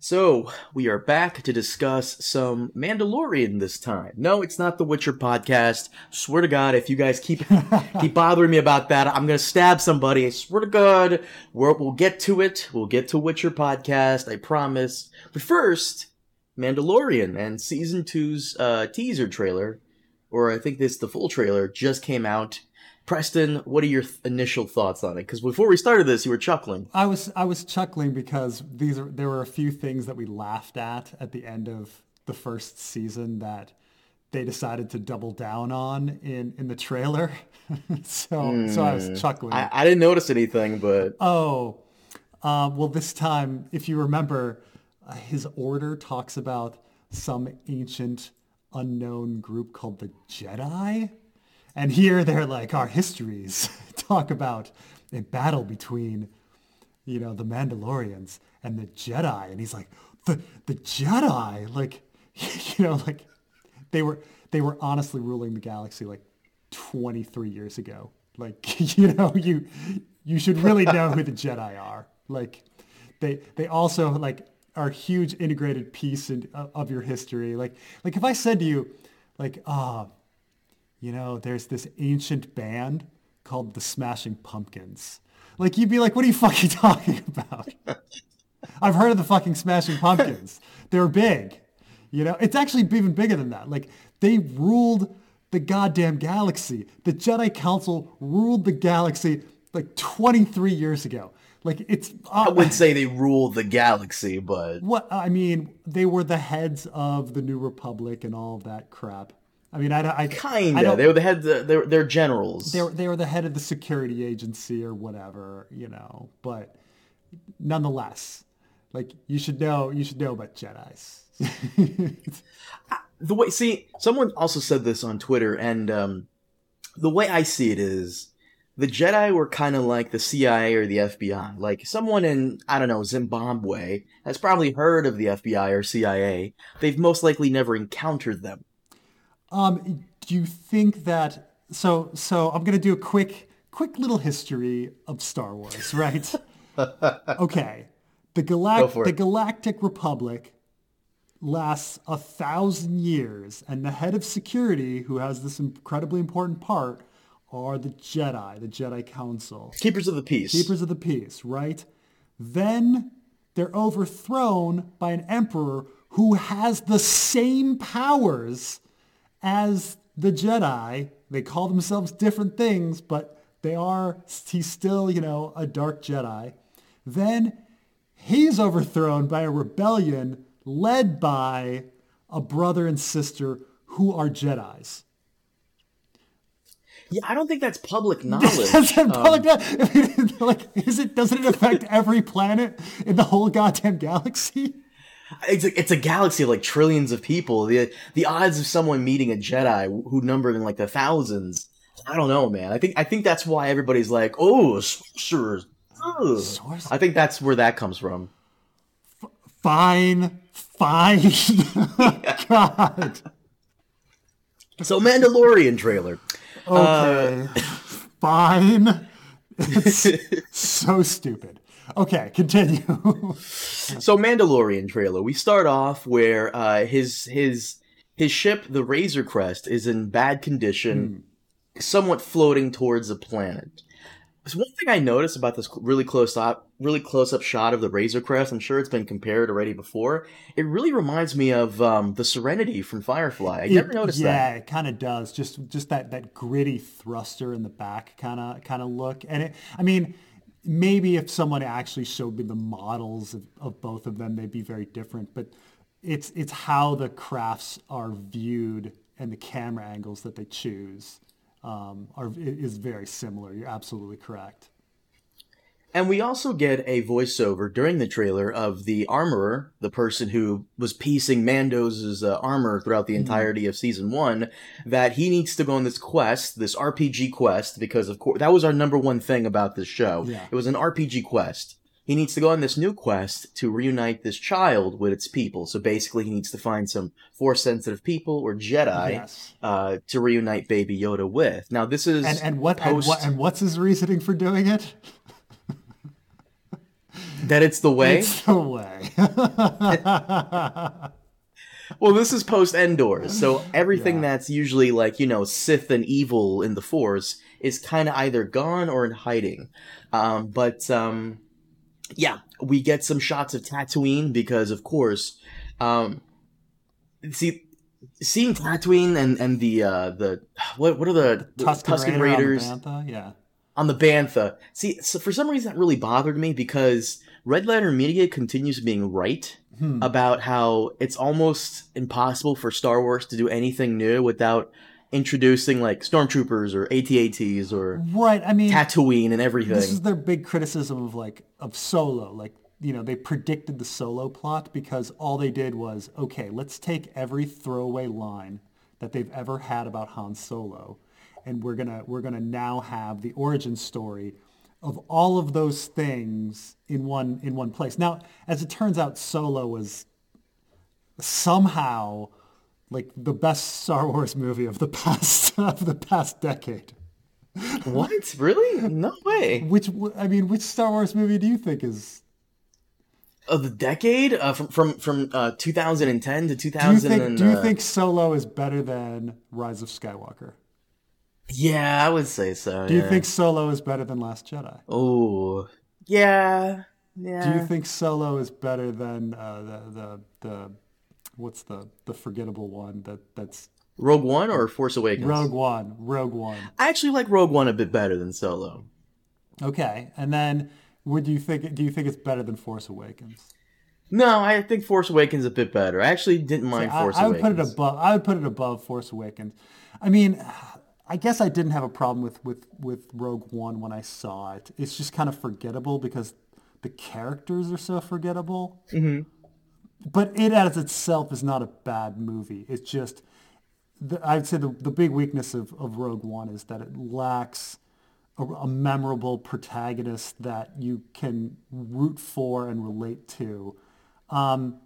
So, we are back to discuss some Mandalorian this time. No, it's not the Witcher podcast. Swear to God, if you guys keep keep bothering me about that, I'm gonna stab somebody. I swear to God, we'll, we'll get to it. We'll get to Witcher podcast. I promise. But first, Mandalorian and season two's uh, teaser trailer, or I think this the full trailer, just came out. Preston, what are your th- initial thoughts on it? Because before we started this, you were chuckling. I was I was chuckling because these are there were a few things that we laughed at at the end of the first season that they decided to double down on in in the trailer. so mm. so I was hmm. chuckling. I, I, didn't notice anything, but oh, uh, well, this time, if you remember, uh, his order talks about some ancient unknown group called the Jedi. And here they're like, our histories talk about a battle between, you know, the Mandalorians and the Jedi. And he's like, the, the Jedi, like, you know, like they were, they were honestly ruling the galaxy like 23 years ago. Like, you know, you, you should really know who the Jedi are. Like they, they also like are a huge integrated piece in, of your history. Like, like if I said to you, like, ah, you know, there's this ancient band called the Smashing Pumpkins. Like you'd be like, what are you fucking talking about? I've heard of the fucking Smashing Pumpkins. They're big. You know, it's actually even bigger than that. Like they ruled the goddamn galaxy. The Jedi Council ruled the galaxy like 23 years ago. Like it's. Uh, I wouldn't say they ruled the galaxy, but what I mean, they were the heads of the New Republic and all of that crap. I mean, I, I kind of. They were the head. They're they're generals. They were they were the head of the security agency or whatever, you know. But nonetheless, like you should know, you should know about Jedi's. the way, see, someone also said this on Twitter, and um, the way I see it is, the Jedi were kind of like the CIA or the FBI. Like someone in I don't know Zimbabwe has probably heard of the FBI or CIA. They've most likely never encountered them um, do you think that so so I'm gonna do a quick quick little history of Star Wars, right? okay. The galact the Galactic Republic lasts a thousand years, and the head of security, who has this incredibly important part, are the Jedi, the Jedi Council. Keepers of the Peace. Keepers of the Peace, right? Then they're overthrown by an emperor who has the same powers as the Jedi. They call themselves different things, but they are, he's still, you know, a dark Jedi. Then he's overthrown by a rebellion led by a brother and sister who are Jedi's. Yeah, I don't think that's public knowledge. that's um, public like, is it? Doesn't it affect every planet in the whole goddamn galaxy? It's a, it's a galaxy of like trillions of people. The the odds of someone meeting a Jedi who numbered in like the thousands. I don't know, man. I think I think that's why everybody's like, oh, sorcerers. I think that's where that comes from. F- fine, fine. God. So Mandalorian trailer. Okay, uh, fine. It's so stupid. Okay, continue. so Mandalorian trailer. We start off where uh, his his his ship, the Razor Crest, is in bad condition, mm. somewhat floating towards a planet. So one thing I noticed about this really close up, really close up shot of the Razor Crest, I'm sure it's been compared already before. It really reminds me of um, the Serenity from Firefly. I never noticed yeah, that. Yeah, it kind of does. Just just that that gritty thruster in the back kind of kind of look. And it, I mean, maybe if someone actually showed me the models of, of both of them, they'd be very different. But it's it's how the crafts are viewed and the camera angles that they choose um, are is very similar. You're absolutely correct. And we also get a voiceover during the trailer of the armorer, the person who was piecing Mando's uh, armor throughout the mm-hmm. entirety mm-hmm. of season one, that he needs to go on this quest, this RPG quest, because of course, that was our number one thing about this show. Yeah. It was an RPG quest. He needs to go on this new quest to reunite this child with its people. So basically, he needs to find some force sensitive people or Jedi yes. uh, to reunite Baby Yoda with. Now, this is and, and what, post- and what and what's his reasoning for doing it? That it's the way. It's the way. well, this is post Endor, so everything yeah. that's usually like you know Sith and evil in the Force is kind of either gone or in hiding. Um, but um, yeah, we get some shots of Tatooine because, of course, um, see, seeing Tatooine and and the uh, the what what are the, the Tusken, Tusken Raiders? On Yeah, on the Bantha. See, so for some reason that really bothered me because Red Letter Media continues being right hmm. about how it's almost impossible for Star Wars to do anything new without introducing like stormtroopers or AT-ATs or right. I mean, Tatooine and everything. This is their big criticism of like of Solo. Like you know, they predicted the Solo plot because all they did was okay, let's take every throwaway line that they've ever had about Han Solo, and we're gonna we're gonna now have the origin story of all of those things in one in one place. Now, as it turns out, Solo was somehow like the best Star Wars movie of the past of the past decade. What? Really? No way. Which I mean, which Star Wars movie do you think is of the decade uh, from from from uh, 2010 to 2000? Do you, think, do you think Solo is better than Rise of Skywalker? Yeah, I would say so. Do yeah. you think Solo is better than Last Jedi? Oh, yeah, yeah. Do you think Solo is better than uh, the, the the what's the the forgettable one that that's Rogue One or Force Awakens? Rogue One. Rogue One. I actually like Rogue One a bit better than Solo. Okay, and then would you think? Do you think it's better than Force Awakens? No, I think Force Awakens a bit better. I actually didn't mind See, Force I, I would Awakens. put it above. I would put it above Force Awakens. I mean, I guess I didn't have a problem with, with, with Rogue One when I saw it. It's just kind of forgettable because the characters are so forgettable. Mm-hmm. But it as itself is not a bad movie. It's just, the, I'd say the, the big weakness of, of Rogue One is that it lacks a, a memorable protagonist that you can root for and relate to. Um,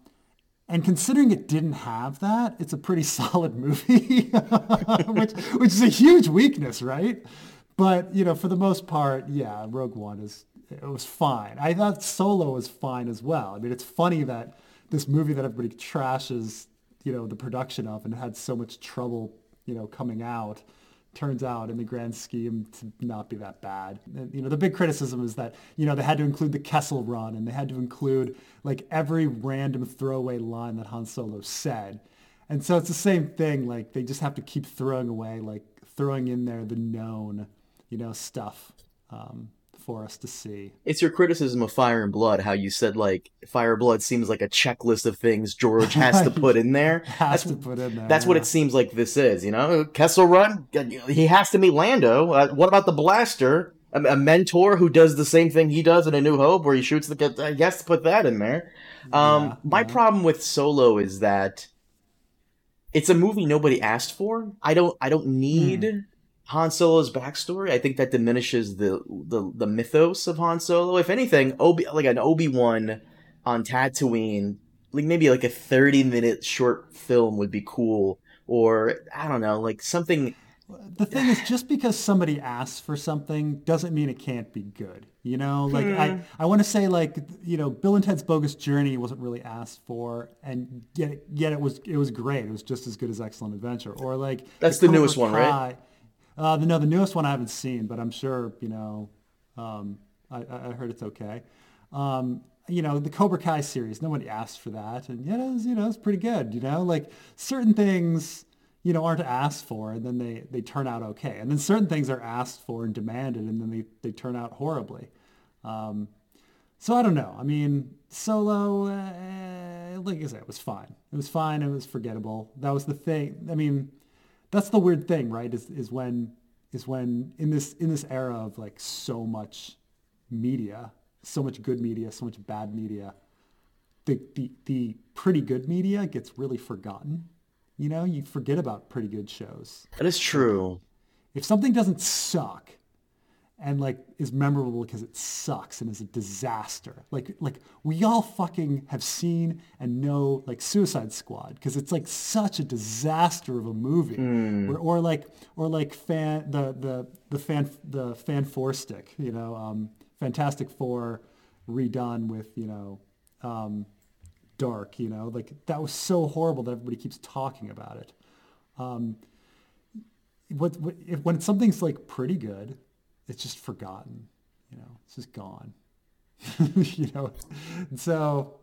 and considering it didn't have that, it's a pretty solid movie, which which is a huge weakness, right? But you know, for the most part, yeah, Rogue One is it was fine. I thought Solo was fine as well. I mean, it's funny that this movie that everybody trashes, you know, the production of and had so much trouble, you know, coming out turns out in the grand scheme to not be that bad. And, you know, the big criticism is that, you know, they had to include the Kessel run and they had to include like every random throwaway line that Han Solo said. And so it's the same thing. Like they just have to keep throwing away, like throwing in there the known, you know, stuff. Um, for us to see. It's your criticism of Fire and Blood, how you said like Fire and Blood seems like a checklist of things George has to put in there. has that's, to put in there. That's yeah. what it seems like this is. You know, Kessel Run. He has to meet Lando. Uh, what about the blaster? A, a, mentor who does the same thing he does in A New Hope, where he shoots the. I guess to put that in there. Um, yeah, my yeah. problem with Solo is that it's a movie nobody asked for. I don't. I don't need. Hmm Han Solo's backstory, I think that diminishes the the, the mythos of Han Solo. If anything, Obi like an Obi Wan on Tatooine, like maybe like a thirty minute short film would be cool, or I don't know, like something. The thing is, just because somebody asks for something doesn't mean it can't be good. You know, like hmm. I, I want to say like you know, Bill and Ted's Bogus Journey wasn't really asked for, and yet yet it was it was great. It was just as good as Excellent Adventure, or like that's the, the newest one, right? Uh, the, no, the newest one I haven't seen, but I'm sure you know. Um, I, I, heard it's okay. Um, you know, the Cobra Kai series, nobody asked for that, and yeah, it was, you know, it's pretty good. You know, like certain things, you know, aren't asked for, and then they they turn out okay, and then certain things are asked for and demanded, and then they they turn out horribly. Um, so I don't know. I mean, Solo, uh, like I said, it was fine. It was fine. It was forgettable. That was the thing. I mean that's the weird thing, right? Is is when is when in this in this era of like so much media, so much good media, so much bad media, the the the pretty good media gets really forgotten. You know, you forget about pretty good shows. That is true. If something doesn't suck, and like is memorable because it sucks and is a disaster. Like like we all fucking have seen and know like Suicide Squad because it's like such a disaster of a movie. Mm. Or, or like or like fan the the the fan the fan four stick, you know, um, Fantastic Four redone with you know um, dark. You know, like that was so horrible that everybody keeps talking about it. Um, what, what if, when something's like pretty good, it's just forgotten. You know, it's just gone. you know, and so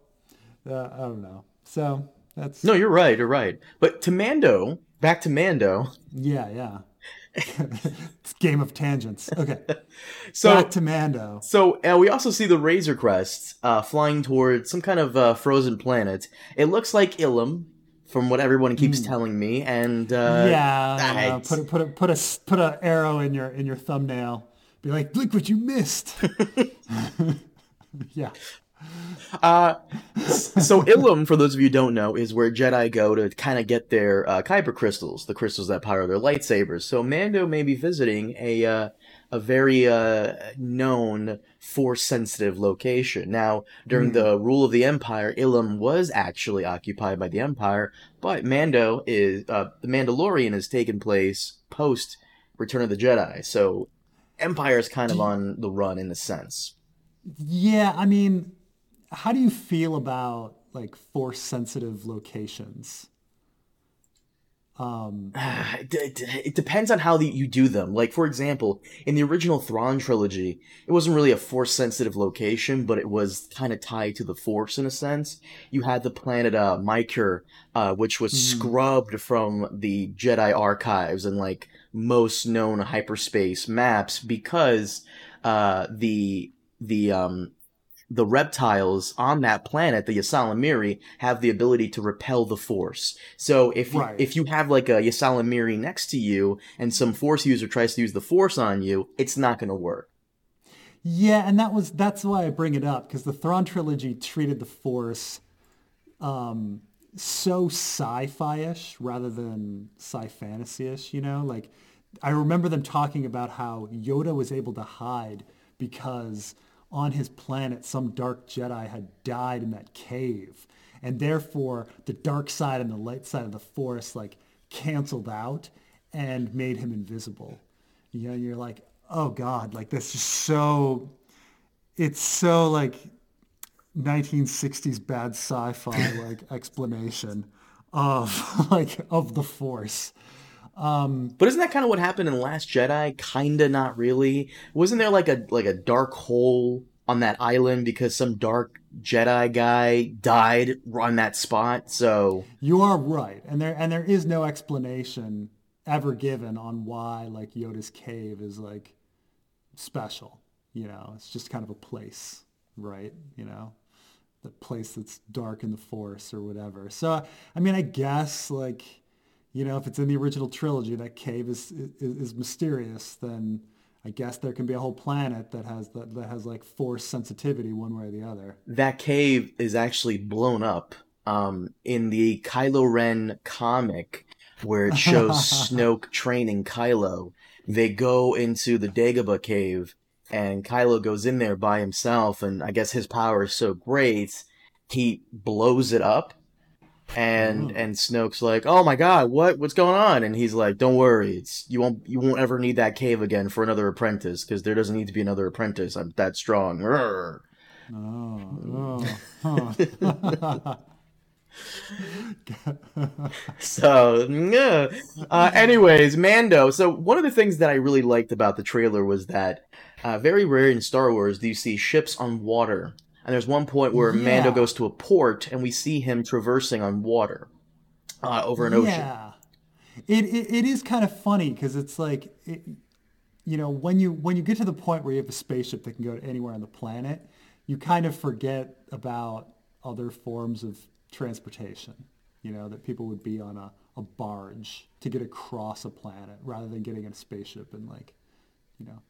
uh, I don't know. So that's No, you're right. You're right. But to Mando, back to Mando. yeah, yeah. it's game of tangents. Okay, So back to Mando. So uh, we also see the Razor Crest uh, flying towards some kind of uh, frozen planet. It looks like Ilum, from what everyone keeps telling me. And uh, yeah, put a, put a, put a put a arrow in your in your thumbnail. Be like, look what you missed. yeah. Uh, so Ilum, for those of you who don't know, is where Jedi go to kind of get their uh, kyber crystals, the crystals that power their lightsabers. So Mando may be visiting a uh, a very uh, known force-sensitive location. Now, during the rule of the Empire, Ilum was actually occupied by the Empire, but Mando is uh, the Mandalorian has taken place post Return of the Jedi. So Empire is kind of on the run in a sense. Yeah, I mean, how do you feel about like force sensitive locations? it, it- depends on how the, you do them. Like, for example, in the original Thrawn trilogy, it wasn't really a force sensitive location, but it was kind of tied to the force in a sense. You had the planet uh, Myrkr, uh, which was scrubbed from the Jedi archives and like most known hyperspace maps because uh, the the um, the reptiles on that planet, the Ysalamiri, have the ability to repel the force. So if you, Right. if you have like a Ysalamiri next to you and some force user tries to use the force on you, it's not going to work. Yeah, and that was that's why I bring it up because the Thrawn trilogy treated the Force um, so sci-fi-ish rather than sci-fantasy-ish. You know, like I remember them talking about how Yoda was able to hide because on his planet some dark Jedi had died in that cave, and therefore the dark side and the light side of the Force like canceled out and made him invisible. You know, you're like, oh God, like this is so, it's so like 1960s bad sci-fi like explanation of like of the Force. Um, but isn't that kind of what happened in Last Jedi? Kinda, not really. Wasn't there like a like a dark hole on that island because some dark Jedi guy died on that spot? So You are right, and there and there is no explanation ever given on why like Yoda's cave is like special. You know, it's just kind of a place, right? You know, the place that's dark in the forest or whatever. So I mean, I guess like you know, if it's in the original trilogy, that cave is is, is mysterious, then. I guess there can be a whole planet that has that, that has like force sensitivity one way or the other. that cave is actually blown up um, in the Kylo Ren comic where it shows Snoke training Kylo. They go into the Dagobah cave and Kylo goes in there by himself and I guess his power is so great he blows it up and and Snoke's like, "Oh my god, what what's going on?" And he's like, "Don't worry, it's you won't you won't ever need that cave again for another apprentice because there doesn't need to be another apprentice. I'm that strong." Rrr. Oh, oh. So, yeah. Uh, anyways, Mando. So, one of the things that I really liked about the trailer was that uh, very rare in Star Wars do you see ships on water. And there's one point where Mando goes to a port and we see him traversing on water uh, over an ocean. Yeah, it, it it is kind of funny because it's like, it, you know, when you when you get to the point where you have a spaceship that can go to anywhere on the planet, you kind of forget about other forms of transportation. You know, that people would be on a, a barge to get across a planet rather than getting in a spaceship and like, you know,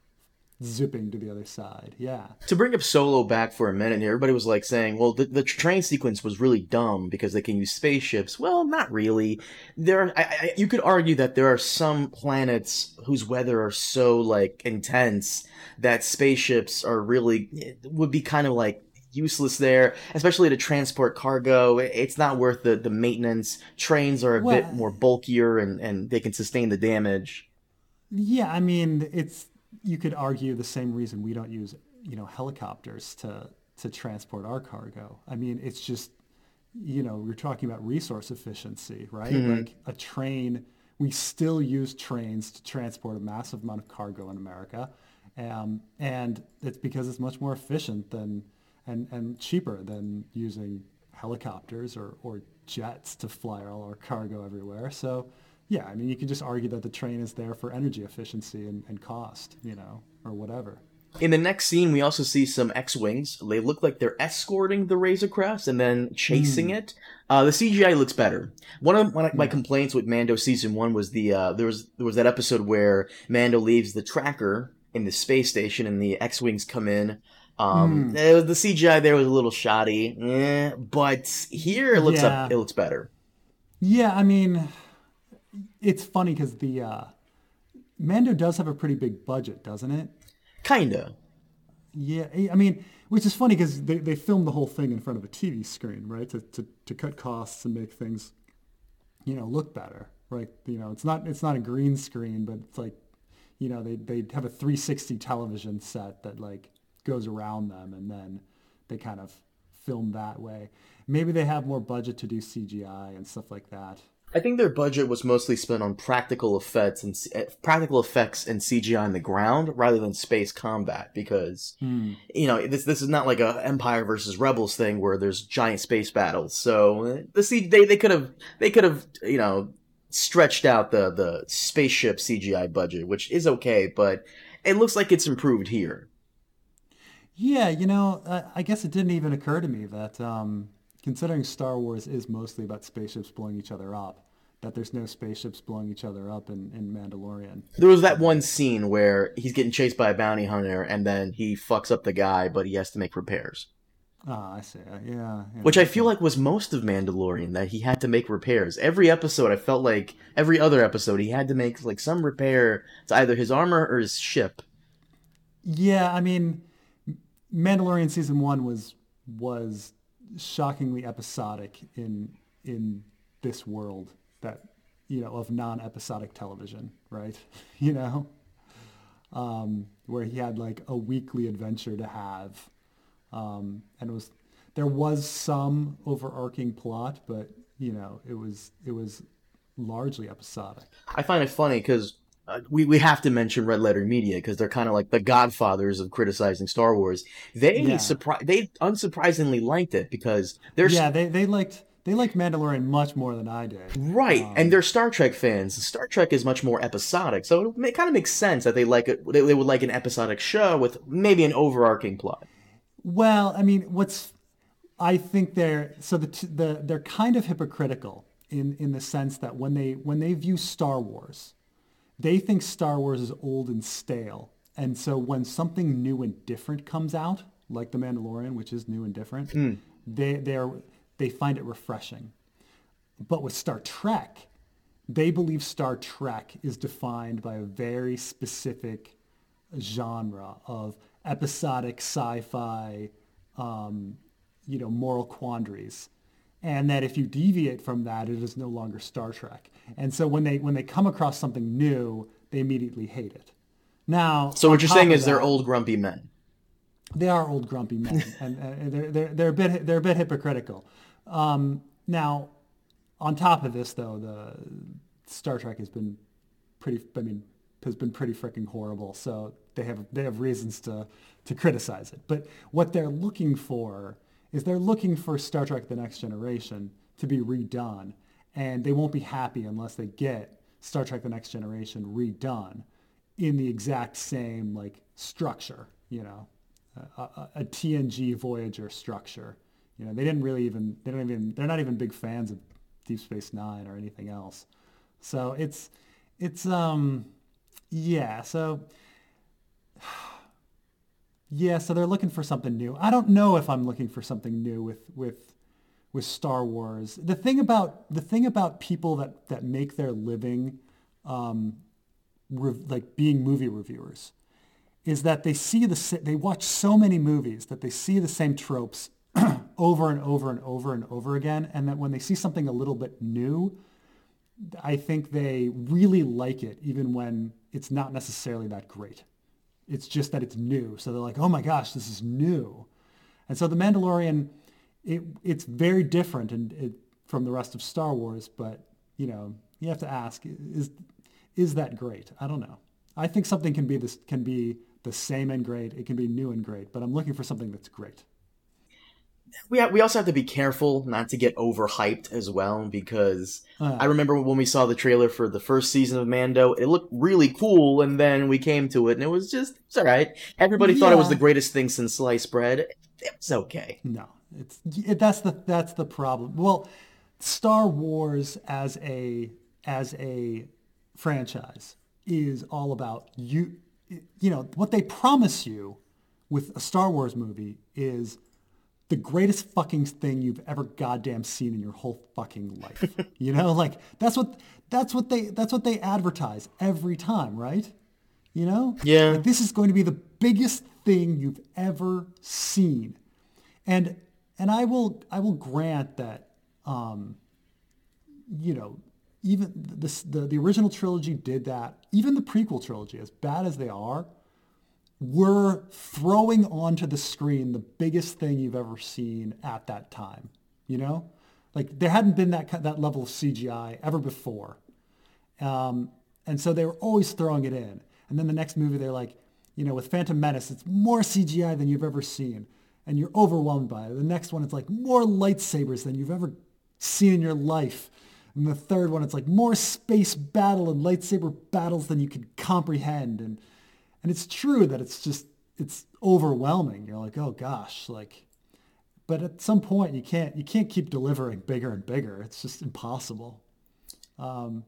zipping to the other side. Yeah. To bring up Solo back for a minute here, everybody was like saying, well, the, the train sequence was really dumb because they can use spaceships. Well, not really. There, are, I, I, you could argue that there are some planets whose weather are so like intense that spaceships are really would be kind of like useless there, especially to transport cargo. It's not worth the, the maintenance. Trains are a bit more bulkier and, and they can sustain the damage. Yeah, I mean, it's you could argue the same reason we don't use, you know, helicopters to to transport our cargo. I mean, it's just you know, we're talking about resource efficiency, right? Mm-hmm. Like a train, we still use trains to transport a massive amount of cargo in America. Um, and it's because it's much more efficient than and, and cheaper than using helicopters or, or jets to fly all our cargo everywhere. So yeah, I mean, you can just argue that the train is there for energy efficiency and, and cost, you know, or whatever. In the next scene, we also see some X-wings. They look like they're escorting the Razor Crest and then chasing mm. it. Uh, the CGI looks better. One of my, my complaints with Mando season one was the uh, there was there was that episode where Mando leaves the tracker in the space station and the X-wings come in. Um, mm. the CGI there was a little shoddy, eh, but here it looks yeah. up, it looks better. Yeah, I mean, it's funny because the uh, Mando does have a pretty big budget, doesn't it? Kinda. Yeah, I mean, which is funny because they, they filmed the whole thing in front of a TV screen, right? To, to, to cut costs and make things, you know, look better, right? You know, it's not it's not a green screen, but it's like, you know, they they have a 360 television set that like goes around them, and then they kind of film that way. Maybe they have more budget to do CGI and stuff like that. I think their budget was mostly spent on practical effects and eh, practical effects and CGI on the ground rather than space combat because mm. you know this this is not like a Empire versus Rebels thing where there's giant space battles. So eh, the C they they could have they could have you know stretched out the the spaceship CGI budget, which is okay, but it looks like it's improved here. Yeah, you know, I guess it didn't even occur to me that um, considering Star Wars is mostly about spaceships blowing each other up, that there's no spaceships blowing each other up in, in Mandalorian. There was that one scene where he's getting chased by a bounty hunter and then he fucks up the guy, but he has to make repairs. Ah, oh, I see. Uh, yeah, yeah. Which I feel like was most of Mandalorian that he had to make repairs. Every episode, I felt like every other episode, he had to make like some repair to either his armor or his ship. Yeah, I mean, Mandalorian season one was was shockingly episodic in in this world that you know of non-episodic television, right? you know, um, where he had like a weekly adventure to have, um, and it was there was some overarching plot, but you know it was it was largely episodic. I find it funny because uh, we we have to mention Red Letter Media because they're kind of like the godfathers of criticizing Star Wars. They yeah. surpri- they unsurprisingly liked it because they're yeah they they liked they like Mandalorian much more than I did. Right, um, and they're Star Trek fans. Star Trek is much more episodic, so it, it kind of makes sense that they like it. They, they would like an episodic show with maybe an overarching plot. Well, I mean, what's I think they're so the the they're kind of hypocritical in in the sense that when they when they view Star Wars, they think Star Wars is old and stale, and so when something new and different comes out, like The Mandalorian, which is new and different, mm. they they're they find it refreshing. But with Star Trek, they believe Star Trek is defined by a very specific genre of episodic sci-fi, um, you know, moral quandaries, and that if you deviate from that, it is no longer Star Trek. And so when they when they come across something new, they immediately hate it. Now, so what you're saying is that, they're old grumpy men. They are old grumpy men, and, and they're, they're they're a bit they're a bit hypocritical. Um, now, on top of this, though, the Star Trek has been pretty. I mean, has been pretty freaking horrible. So they have they have reasons to to criticize it. But what they're looking for is they're looking for Star Trek: The Next Generation to be redone, and they won't be happy unless they get Star Trek: The Next Generation redone in the exact same like structure. You know, a, a, a TNG Voyager structure you know, they didn't really even they don't even they're not even big fans of Deep Space Nine or anything else. So it's it's um yeah, so yeah, so they're looking for something new. I don't know if I'm looking for something new with with with Star Wars. The thing about the thing about people that that make their living um, re- like being movie reviewers is that they see the they watch so many movies that they see the same tropes over and over and over and over again. And that when they see something a little bit new, I think they really like it, even when it's not necessarily that great. It's just that it's new. So they're like, oh my gosh, this is new. And so the Mandalorian, it it's very different and it, from the rest of Star Wars, but you know you have to ask is is that great? I don't know. I think something can be this can be the same and great. It can be new and great, but I'm looking for something that's great. We ha- we also have to be careful not to get overhyped as well because Uh, I remember when we saw the trailer for the first season of Mando, it looked really cool, and then we came to it and it was just it's all right. Everybody thought it was the greatest thing since sliced bread. It was okay. No, it's it, that's the that's the problem. Well, Star Wars as a as a franchise is all about you. You know what they promise you with a Star Wars movie is the greatest fucking thing you've ever goddamn seen in your whole fucking life. you know, like that's what that's what they that's what they advertise every time, right? You know? Yeah. Like, this is going to be the biggest thing you've ever seen. And and I will I will grant that um, you know, even this the, the original trilogy did that. Even the prequel trilogy, as bad as they are, were throwing onto the screen the biggest thing you've ever seen at that time. You know, like there hadn't been that that level of CGI ever before, um, and so they were always throwing it in. And then the next movie, they're like, you know, with Phantom Menace, it's more CGI than you've ever seen, and you're overwhelmed by it. The next one, it's like more lightsabers than you've ever seen in your life. And the third one, it's like more space battle and lightsaber battles than you could comprehend. And and it's true that it's just it's overwhelming. You're like, oh gosh, like but at some point you can't you can't keep delivering bigger and bigger. It's just impossible. Um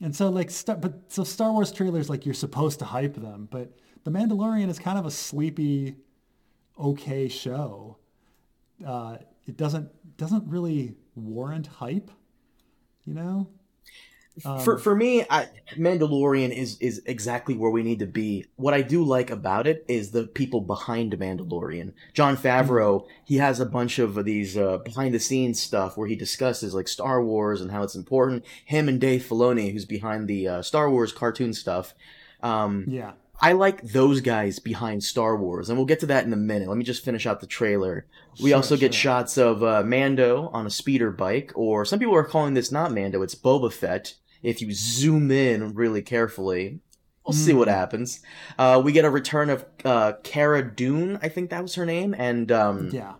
and so like but so Star Wars trailers like you're supposed to hype them, but The Mandalorian is kind of a sleepy okay show. Uh, it doesn't doesn't really warrant hype, you know? For for me, I, Mandalorian is is exactly where we need to be. What I do like about it is the people behind Mandalorian. Jon Favreau, he has a bunch of these uh, behind the scenes stuff where he discusses like Star Wars and how it's important. Him and Dave Filoni, who's behind the uh, Star Wars cartoon stuff. Um, Yeah. I like those guys behind Star Wars, and we'll get to that in a minute. Let me just finish out the trailer. We Sure, also get sure. shots of uh, Mando on a speeder bike, or some people are calling this not Mando, it's Boba Fett. If you zoom in really carefully, we'll see Hmm. what happens. Uh, we get a return of uh, Cara Dune, I think that was her name, and um, Yeah.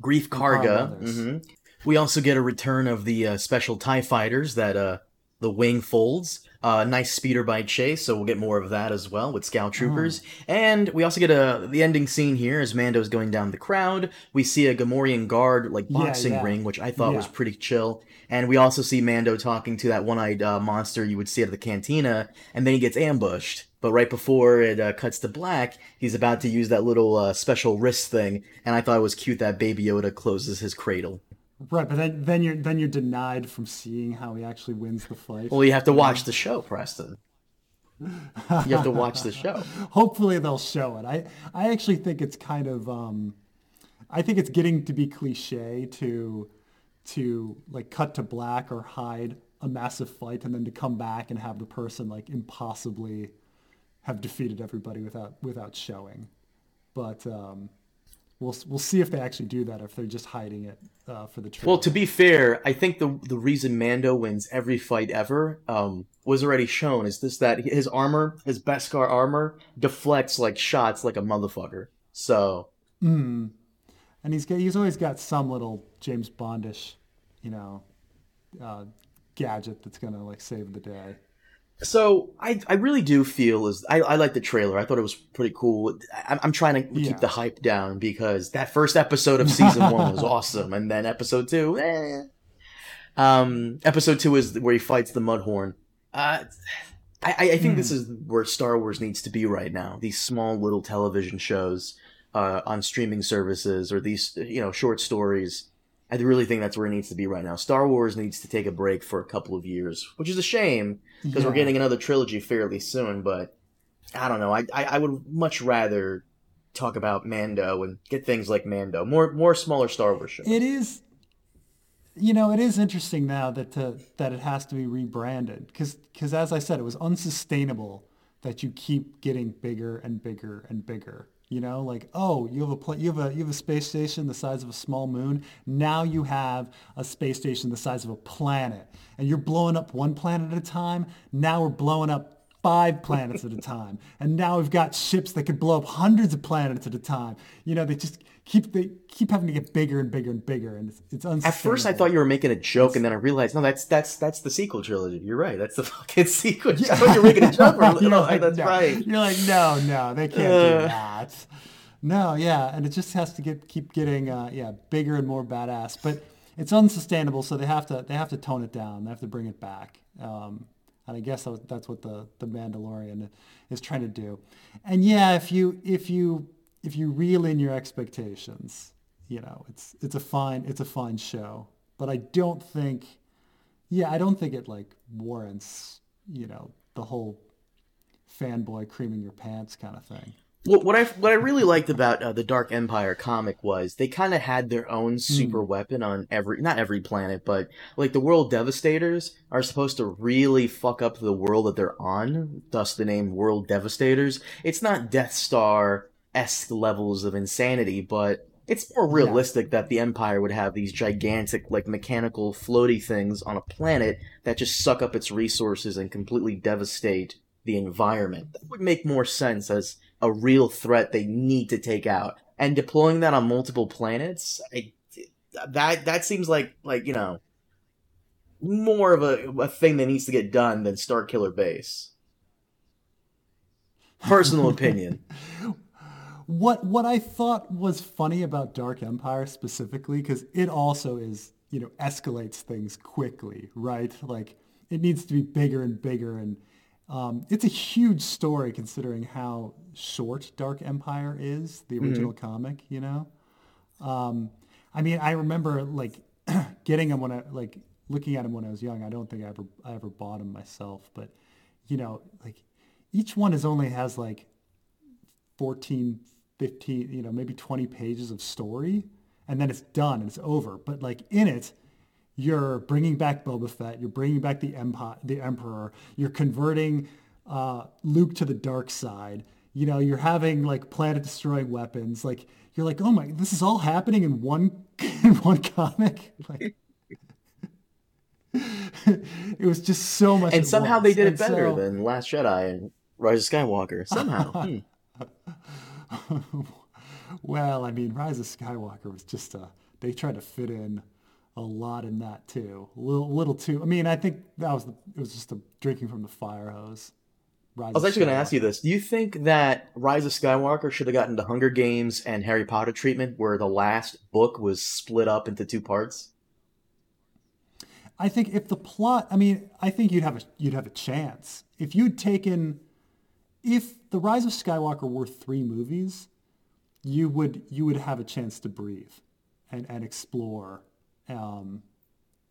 Greef Karga. Weathers. hmm We also get a return of the uh, special Tie Fighters that uh, the wing folds. Uh, nice speeder bike chase, so we'll get more of that as well with Scout Troopers. And we also get a the ending scene here as Mando's going down the crowd. We see a Gamorrean guard like boxing yeah. ring, which I thought was pretty chill. And we also see Mando talking to that one-eyed uh, monster you would see at the cantina, and then he gets ambushed. But right before it uh, cuts to black, he's about to use that little uh, special wrist thing, and I thought it was cute that Baby Yoda closes his cradle. Right, but then, then you're then you're denied from seeing how he actually wins the fight. Well, you have to watch the show, Preston. You have to watch the show. Hopefully they'll show it. I I actually think it's kind of um, I think it's getting to be cliche to to like cut to black or hide a massive fight and then to come back and have the person like impossibly have defeated everybody without without showing. But um, we'll we'll see if they actually do that. If they're just hiding it uh, for the trailer. Well, to be fair, I think the the reason Mando wins every fight ever um, was already shown. Is this that his armor, his Beskar armor, deflects like shots like a motherfucker. So and he's he's always got some little James Bondish, you know, uh, gadget that's gonna like save the day. So I, I really do feel as I, I like the trailer. I thought it was pretty cool. I, I'm trying to Yeah. keep the hype down because that first episode of season one was awesome, and then episode two, eh. Um, episode two is where he fights the Mudhorn. Uh, I, I I think this is where Star Wars needs to be right now. These small little television shows uh, on streaming services or these you know short stories. I really think that's where it needs to be right now. Star Wars needs to take a break for a couple of years, which is a shame because we're getting another trilogy fairly soon. But I don't know. I, I I would much rather talk about Mando and get things like Mando, more more smaller Star Wars shows. It is, you know, it is interesting now that uh, that it has to be rebranded because because as I said, it was unsustainable that you keep getting bigger and bigger and bigger. You know, like oh, you have a pla- you have a you have a space station the size of a small moon. Now you have a space station the size of a planet, and you're blowing up one planet at a time. Now we're blowing up five planets at a time, and now we've got ships that could blow up hundreds of planets at a time. You know, they just keep they keep having to get bigger and bigger and bigger, and it's, it's unsustainable. At first, I thought you were making a joke, and then I realized no, that's that's that's the sequel trilogy. You're right. That's the fucking sequel. I thought you were making a joke. no, You're like, that's no. right. You're like, no, no, they can't Uh. do that. No, yeah, and it just has to get keep getting uh, yeah bigger and more badass, but it's unsustainable. So they have to they have to tone it down. They have to bring it back. Um, and I guess that's what the the Mandalorian is trying to do. And yeah, if you if you if you reel in your expectations, you know, it's it's a fine it's a fine show. But I don't think, yeah, I don't think it like warrants you know the whole fanboy creaming your pants kind of thing. What, what I what I really liked about uh, the Dark Empire comic was they kind of had their own super weapon on every not every planet, but like the World Devastators are supposed to really fuck up the world that they're on, thus the name World Devastators. It's not Death Star esque levels of insanity, but it's more realistic that the Empire would have these gigantic, like mechanical floaty things on a planet that just suck up its resources and completely devastate the environment. That would make more sense as a real threat they need to take out. And deploying that on multiple planets, I, that that seems like like you know more of a, a thing that needs to get done than Starkiller Base. Personal opinion. What what I thought was funny about Dark Empire specifically, because it also is you know escalates things quickly, right? Like it needs to be bigger and bigger, and um, it's a huge story considering how short Dark Empire is, the original comic. You know, um, I mean, I remember like getting them when I like looking at them when I was young. I don't think I ever I ever bought them myself, but you know, like each one is only has like 14, 15, you know, maybe 20 pages of story, and then it's done and it's over. But like in it, you're bringing back Boba Fett, you're bringing back the Empire, the Emperor, you're converting uh, Luke to the dark side. You know, you're having like planet-destroying weapons. Like you're like, oh my, this is all happening in one in one comic. Like. it was just so much. And somehow once. they did it And better so- than Last Jedi and Rise of Skywalker. Somehow. Hmm. Well, I mean, Rise of Skywalker was just a. They tried to fit in a lot in that too. A little, little too. I mean, I think that was the, it was just a drinking from the fire hose. Rise I was actually going to ask you this. Do you think that Rise of Skywalker should have gotten the Hunger Games and Harry Potter treatment where the last book was split up into two parts? I think if the plot, I mean, I think you'd have a you'd have a chance if you'd taken, if the Rise of Skywalker were three movies, you would you would have a chance to breathe, and and explore. Um,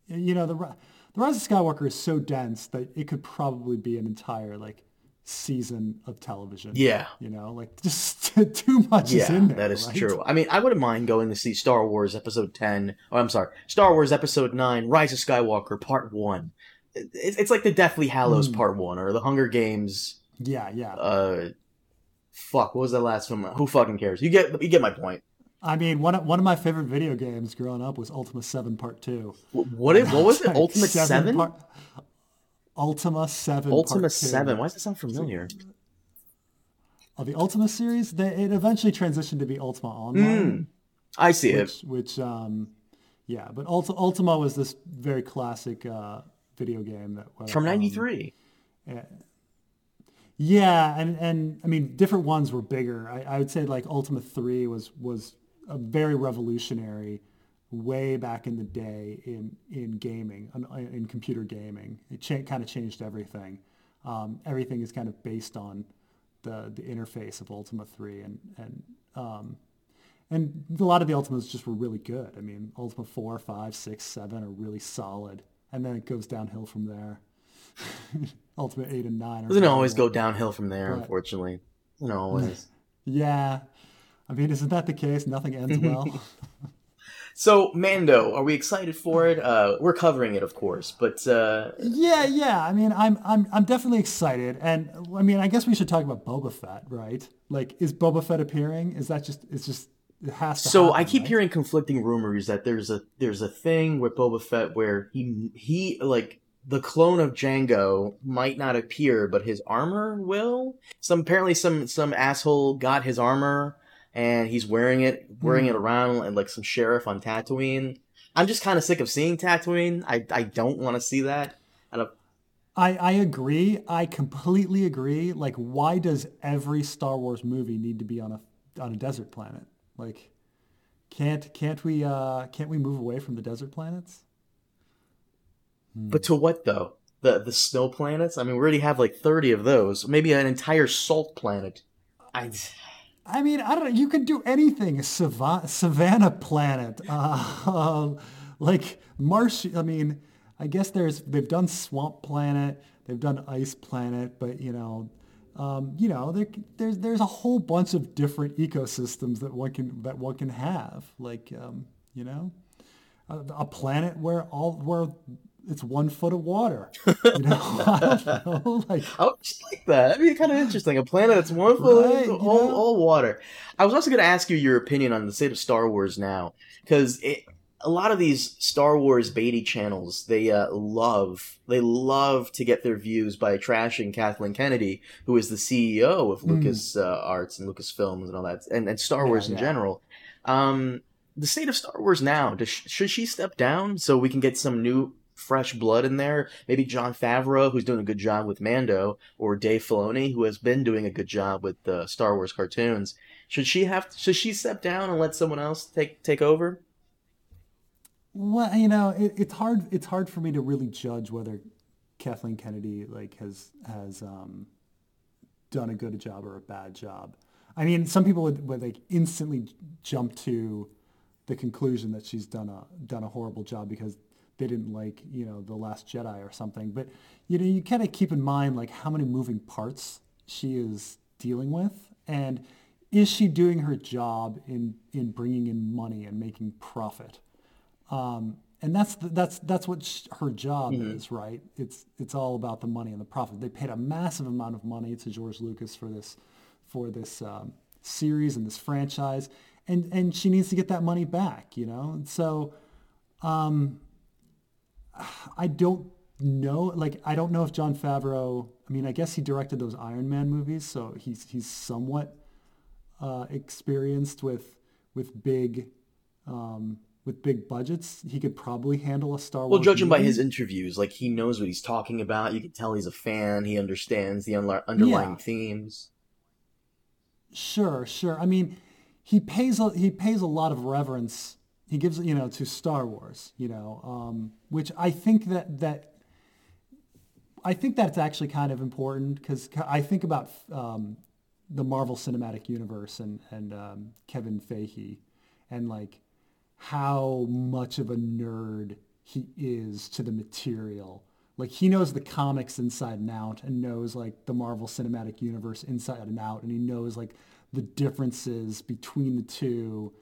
you know, the the Rise of Skywalker is so dense that it could probably be an entire like season of television. Yeah. You know, like just too much is in there. that is right? true. I mean, I wouldn't mind going to see Star Wars Episode 10. Oh, I'm sorry. Star Wars Episode 9, Rise of Skywalker Part 1. It's, like the Deathly Hallows Hmm. Part 1 or the Hunger Games. Yeah, yeah. Uh, fuck, what was that last film? Who fucking cares? You get you get my point. I mean, one of, one of my favorite video games growing up was Ultima 7 Part 2. Wh- What, it, what was it? Ultimate 7? Part, Ultima 7 Ultima Part 2. 7. Why does that sound familiar? Of the Ultima series, they, it eventually transitioned to be Ultima Online, I see it. which, which um, yeah, but Ulti- Ultima was this very classic uh, video game that was From um, 93. Yeah, and and I mean different ones were bigger. I, I would say like Ultima Three was was a very revolutionary way back in the day in in gaming in, computer gaming. It cha- kind of changed everything. Um, everything is kind of based on the the interface of Ultima Three and and um, and a lot of the Ultimas just were really good. I mean, Ultima 4, 5, 6, 7 are really solid. And then it goes downhill from there. Ultima 8 and 9 Doesn't always go downhill from there, But- unfortunately. Doesn't always. Yeah. I mean, isn't that the case? Nothing ends well. So Mando, are we excited for it? Uh, we're covering it, of course, but uh, yeah, yeah. I mean, I'm I'm I'm definitely excited, and I mean, I guess we should talk about Boba Fett, right? Like, is Boba Fett appearing? Is that just it's just it has to. So happen, I keep right? hearing conflicting rumors that there's a there's a thing with Boba Fett where he he like the clone of Jango might not appear, but his armor will. Some apparently some some asshole got his armor and he's wearing it wearing Hmm. it around and like some sheriff on Tatooine. I'm just kind of sick of seeing Tatooine. I I don't want to see that. I I, I agree. I completely agree. Like, why does every Star Wars movie need to be on a on a desert planet? Like, can't can't we uh, can't we move away from the desert planets? But to what though? The the snow planets? I mean, we already have like 30 of those. Maybe an entire salt planet. I I mean, I don't know. You could do anything. A sav- savannah planet, uh, like Marsh. I mean, I guess there's they've done swamp planet, they've done ice planet, but you know, um, you know, there, there's there's a whole bunch of different ecosystems that one can that one can have. Like, um, you know, a, a planet where all where it's one foot of water. You know, I know. Like, I would just like that. That'd be kind of interesting. A planet that's one foot Right, all, all water. I was also going to ask you your opinion on the state of Star Wars now, because a lot of these Star Wars Beatty channels, they uh, love they love to get their views by trashing Kathleen Kennedy, who is the CEO of Lucas uh, Arts and Lucasfilms and all that, and, and Star. Yeah, Wars in yeah. general. Um, the state of Star Wars now, does, should she step down so we can get some new fresh blood in there? Maybe Jon Favreau, who's doing a good job with Mando, or Dave Filoni, who has been doing a good job with the Star Wars cartoons. Should she have? Should she step down and let someone else take take over? Well, you know, it, it's hard. It's hard for me to really judge whether Kathleen Kennedy like has has um, done a good job or a bad job. I mean, some people would, would like instantly jump to the conclusion that she's done a done a horrible job because didn't like you know the Last Jedi or something. But you know, you kind of keep in mind like how many moving parts she is dealing with, and is she doing her job in in bringing in money and making profit? Um, and that's the, that's that's what sh- her job is, right? It's it's all about the money and the profit. They paid a massive amount of money to George Lucas for this for this um, series and this franchise, and and she needs to get that money back, you know. And so, um, I don't know. Like, I don't know if Jon Favreau. I mean, I guess he directed those Iron Man movies, so he's he's somewhat uh, experienced with with big um, with big budgets. He could probably handle a Star Wars. Well, judging by his interviews, like he knows what he's talking about. You can tell he's a fan. He understands the unla- underlying Yeah. themes. Sure, sure. I mean, he pays a, he pays a lot of reverence. He gives you know to Star Wars, you know, um, which I think that that I think that's actually kind of important because I think about um, the Marvel Cinematic Universe and and um, Kevin Feige and like how much of a nerd he is to the material. Like he knows the comics inside and out and knows like the Marvel Cinematic Universe inside and out and he knows like the differences between the two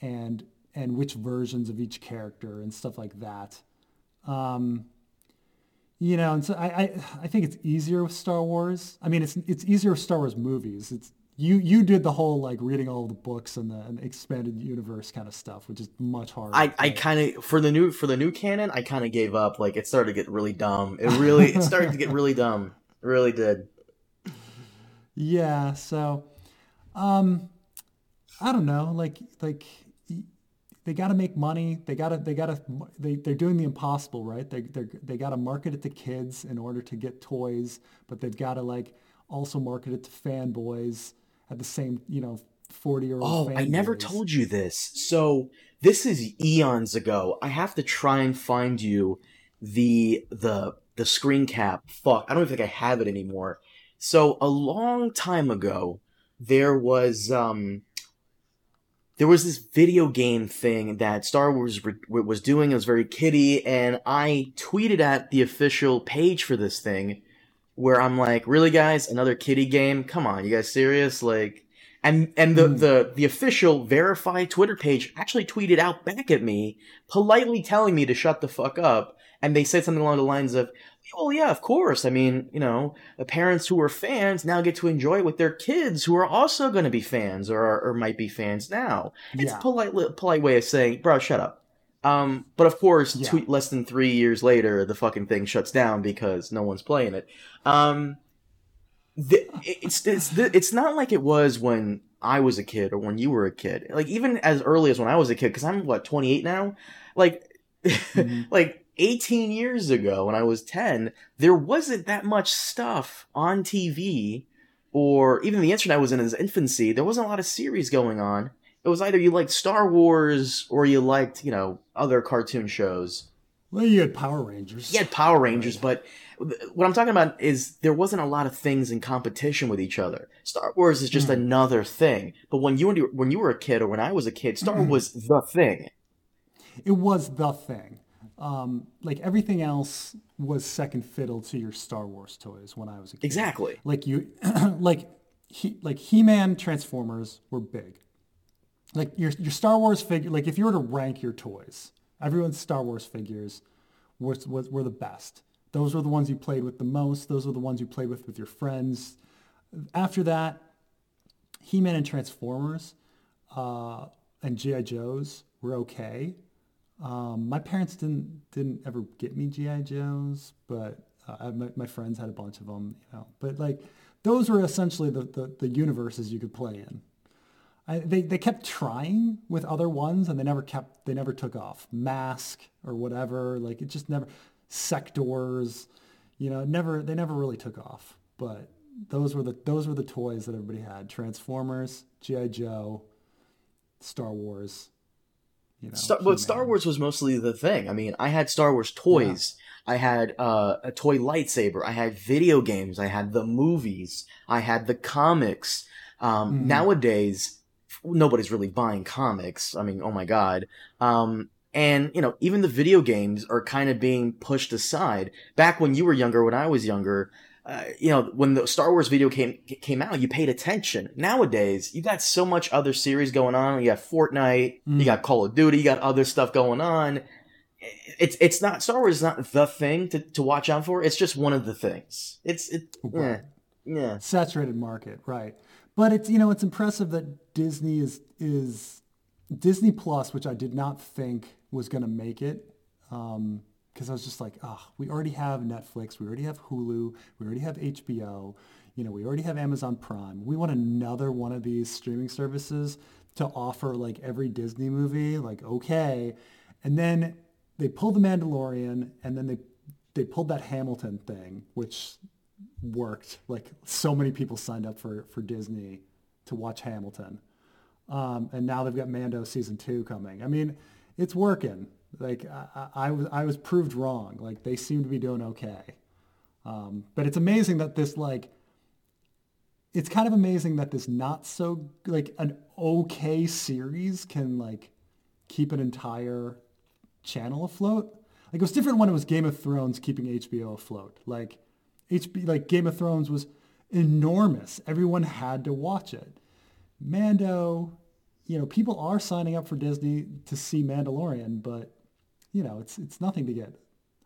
and and which versions of each character and stuff like that. Um, you know, and so I, I I think it's easier with Star Wars. I mean, it's it's easier with Star Wars movies. It's you you did the whole like reading all the books and the, and expanded universe kind of stuff, which is much harder. I, I kind of for the new for the new canon, I kind of gave up. Like it started to get really dumb. It really it started to get really dumb. It really did. Yeah, so um I don't know, like like they got to make money. They got to they got to they they're doing the impossible, right? They they they got to market it to kids in order to get toys, but they've got to like also market it to fanboys at the same, you know, 40-year-old Oh, I never told you this. So this is eons ago. I have to try and find you the the the screen cap. Fuck, I don't even think I have it anymore. So a long time ago, there was um there was this video game thing that Star Wars re- was doing. It was very kiddie, and I tweeted at the official page for this thing, where I'm like, "Really, guys, another kiddie game? Come on, you guys serious?" Like, And and the, hmm. the the official verified Twitter page actually tweeted out back at me, politely telling me to shut the fuck up. And they said something along the lines of, "Oh yeah, of course. I mean, you know, the parents who are fans now get to enjoy it with their kids who are also going to be fans or or might be fans now." It's Yeah. a polite polite way of saying, "Bro, shut up." Um, but of course, Yeah. two, less than three years later, the fucking thing shuts down because no one's playing it. Um, the, it's it's the, it's not like it was when I was a kid or when you were a kid. Like even as early as when I was a kid, because I'm what 28 now. Like Mhm. like 18 years ago when I was 10, there wasn't that much stuff on TV or even the internet was in its infancy. There wasn't a lot of series going on. It was either you liked Star Wars or you liked, you know, other cartoon shows. Well, you had Power Rangers. You had Power Rangers, but what I'm talking about is there wasn't a lot of things in competition with each other. Star Wars is just Hmm. another thing. But when you were- when you were a kid or when I was a kid, Star Hmm. was the thing. It was the thing. Um, like everything else was second fiddle to your Star Wars toys when I was a kid. Exactly. Like you, like he, like He-Man, Transformers were big. Like your your Star Wars figure. Like if you were to rank your toys, everyone's Star Wars figures was, was were the best. Those were the ones you played with the most. Those were the ones you played with with your friends. After that, He-Man and Transformers uh, and GI Joes were okay. Um, my parents didn't didn't ever get me GI Joes, but uh, my, my friends had a bunch of them, you know. But like those were essentially the, the, the universes you could play in. I, they they kept trying with other ones, and they never kept they never took off. Mask or whatever, like it just never. Sectaurs, you know, never they never really took off. But those were the those were the toys that everybody had: Transformers, GI Joe, Star Wars. You know, Star, but Star Wars was mostly the thing. I mean, I had Star Wars toys. I had uh, a toy lightsaber. I had video games. I had the movies. I had the comics. Um, Mhm. Nowadays, nobody's really buying comics. I mean, oh my god. Um, and you know, even the video games are kind of being pushed aside. Back when you were younger, when I was younger, uh, you know, when the Star Wars video came came out, you paid attention. Nowadays, you got so much other series going on. You got Fortnite, you Mm. got Call of Duty, you got other stuff going on. It's it's not Star Wars is not the thing to, to watch out for. It's just one of the things. It's it yeah yeah. saturated market, right? But it's you know it's impressive that Disney is is Disney Plus, which I did not think was going to make it, because I was just like, oh, we already have Netflix, we already have Hulu, we already have HBO, you know, we already have Amazon Prime. We want another one of these streaming services to offer like every Disney movie, like okay, and then they pulled the Mandalorian, and then they they pulled that Hamilton thing, which worked. Like so many people signed up for, for Disney to watch Hamilton. Um, and now they've got Mando season two coming. I mean, it's working. Like I, I, was, I was proved wrong. Like they seem to be doing okay. Um, but it's amazing that this like, it's kind of amazing that this not so like an okay series can like keep an entire channel afloat. Like it was different when it was Game of Thrones keeping HBO afloat. Like HB like Game of Thrones was enormous. Everyone had to watch it. Mando, you know, people are signing up for Disney to see Mandalorian, but you know, it's it's nothing to get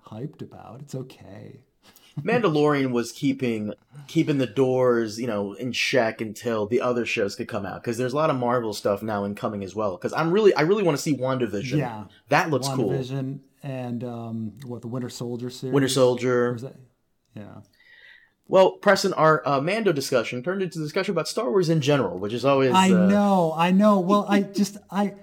hyped about. It's okay. Mandalorian was keeping keeping the doors, you know, in check until the other shows could come out because there's a lot of Marvel stuff now incoming as well. Because I'm really, I really want to see WandaVision. Yeah. that looks cool. WandaVision and um, what the Winter Soldier series. Winter Soldier. yeah. Well, Preston, our uh, Mando discussion turned into a discussion about Star Wars in general, which is always. I uh, know, I know. Well, I just I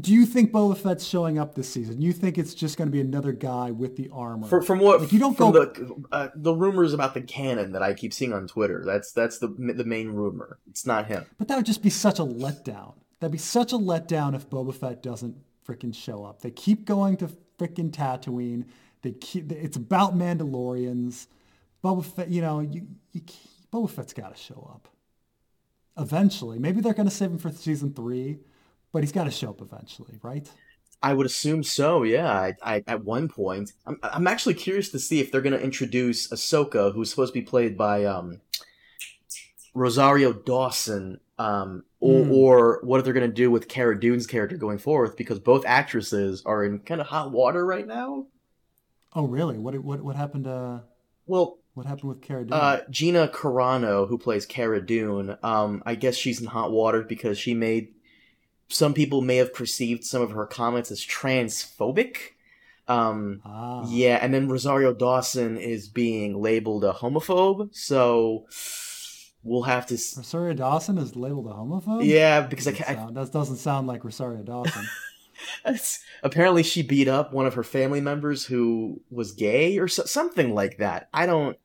do you think Boba Fett's showing up this season? You think it's just going to be another guy with the armor? For, from what Like, you don't from go- the uh, the rumors about the canon that I keep seeing on Twitter. That's that's the the main rumor. It's not him. but that would just be such a letdown. That'd be such a letdown if Boba Fett doesn't freaking show up. They keep going to freaking Tatooine. They keep. It's about Mandalorians. Boba Fett, you know, you, you Boba Fett's got to show up eventually. Maybe they're going to save him for season three, but he's got to show up eventually, right? I would assume so. Yeah. I, I at one point, I'm I'm actually curious to see if they're going to introduce Ahsoka, who's supposed to be played by um Rosario Dawson Um, or, Hmm. or what they're going to do with Cara Dune's character going forth, because both actresses are in kind of hot water right now. Oh, really? What what what happened? Uh, Well, what happened with Cara Dune? uh, Gina Carano, who plays Cara Dune, um, I guess she's in hot water because she made some people may have perceived some of her comments as transphobic. Um, ah, Yeah, and then Rosario Dawson is being labeled a homophobe, so we'll have to. s- Rosario Dawson is labeled a homophobe. Yeah, because I, Doesn't sound- that doesn't sound like Rosario Dawson. apparently she beat up one of her family members who was gay or so, something like that. I don't.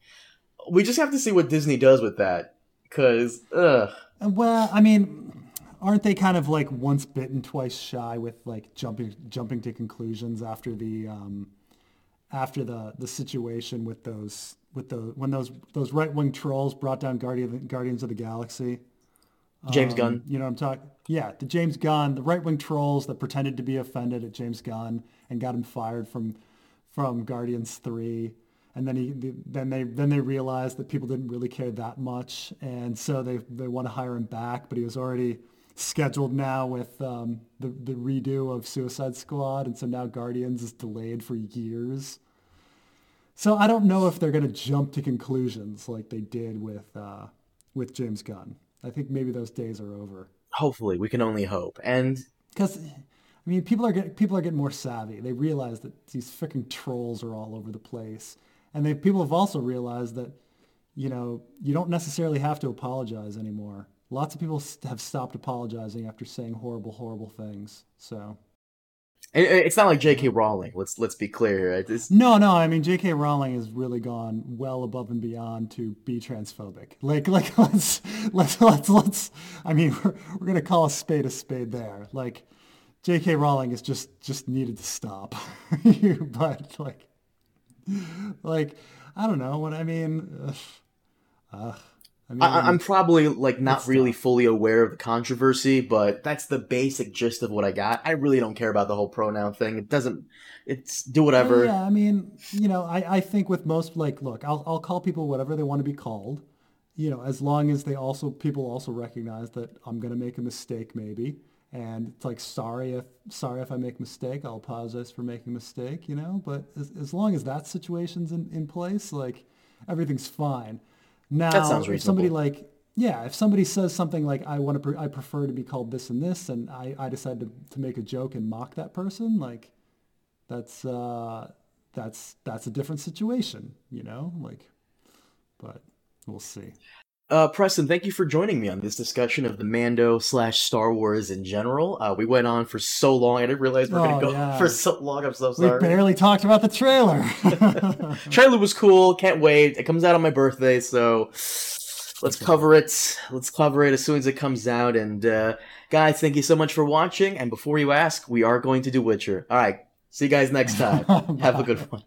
We just have to see what Disney does with that, because ugh. Well, I mean, aren't they kind of like once bitten, twice shy with like jumping jumping to conclusions after the um, after the the situation with those with the when those those right wing trolls brought down Guardian Guardians of the Galaxy. James Um, Gunn. You know what I'm talking? Yeah, the James Gunn, the right wing trolls that pretended to be offended at James Gunn and got him fired from from Guardians Three, and then he then they then they realized that people didn't really care that much, and so they they want to hire him back, but he was already scheduled now with um, the the redo of Suicide Squad, and so now Guardians is delayed for years. So I don't know if they're going to jump to conclusions like they did with uh, with James Gunn. I think maybe those days are over. Hopefully, we can only hope. And Because, I mean, people are getting people are getting more savvy. They realize that these freaking trolls are all over the place, and they people have also realized that, you know, you don't necessarily have to apologize anymore. Lots of people have stopped apologizing after saying horrible, horrible things. So it's not like J.K. Rowling. Let's let's be clear. It's, no, no, I mean, J.K. Rowling has really gone well above and beyond to be transphobic. Like, like let's let's let's let's. I mean, we're we're gonna call a spade a spade there. Like, J.K. Rowling is just just needed to stop. but like, like I don't know what I mean. Ugh. Ugh. I mean, I, I'm probably like not really tough. fully aware of the controversy, but that's the basic gist of what I got. I really don't care about the whole pronoun thing. It doesn't. It's do whatever. Oh, yeah, I mean, you know, I, I think with most like, look, I'll I'll call people whatever they want to be called, you know, as long as they also people also recognize that I'm gonna make a mistake maybe, and it's like sorry if sorry if I make a mistake, I'll apologize for making a mistake, you know. But as, as long as that situation's in, in place, like everything's fine. Now, sounds if somebody like yeah, if somebody says something like I want to, pre- I prefer to be called this and this, and I, I decide to, to make a joke and mock that person, like that's uh that's that's a different situation you know? Like but we'll see Uh, Preston, thank you for joining me on this discussion of the Mando slash Star Wars in general. Uh, we went on for so long, I didn't realize we are Oh, going to go yeah. for so long. I'm so we sorry. barely talked about the trailer Trailer was cool. Can't wait. It comes out on my birthday, so let's cover it. Let's cover it as soon as it comes out. And uh, guys, thank you so much for watching. And before you ask, we are going to do Witcher. All right. See you guys next time. Have a good one.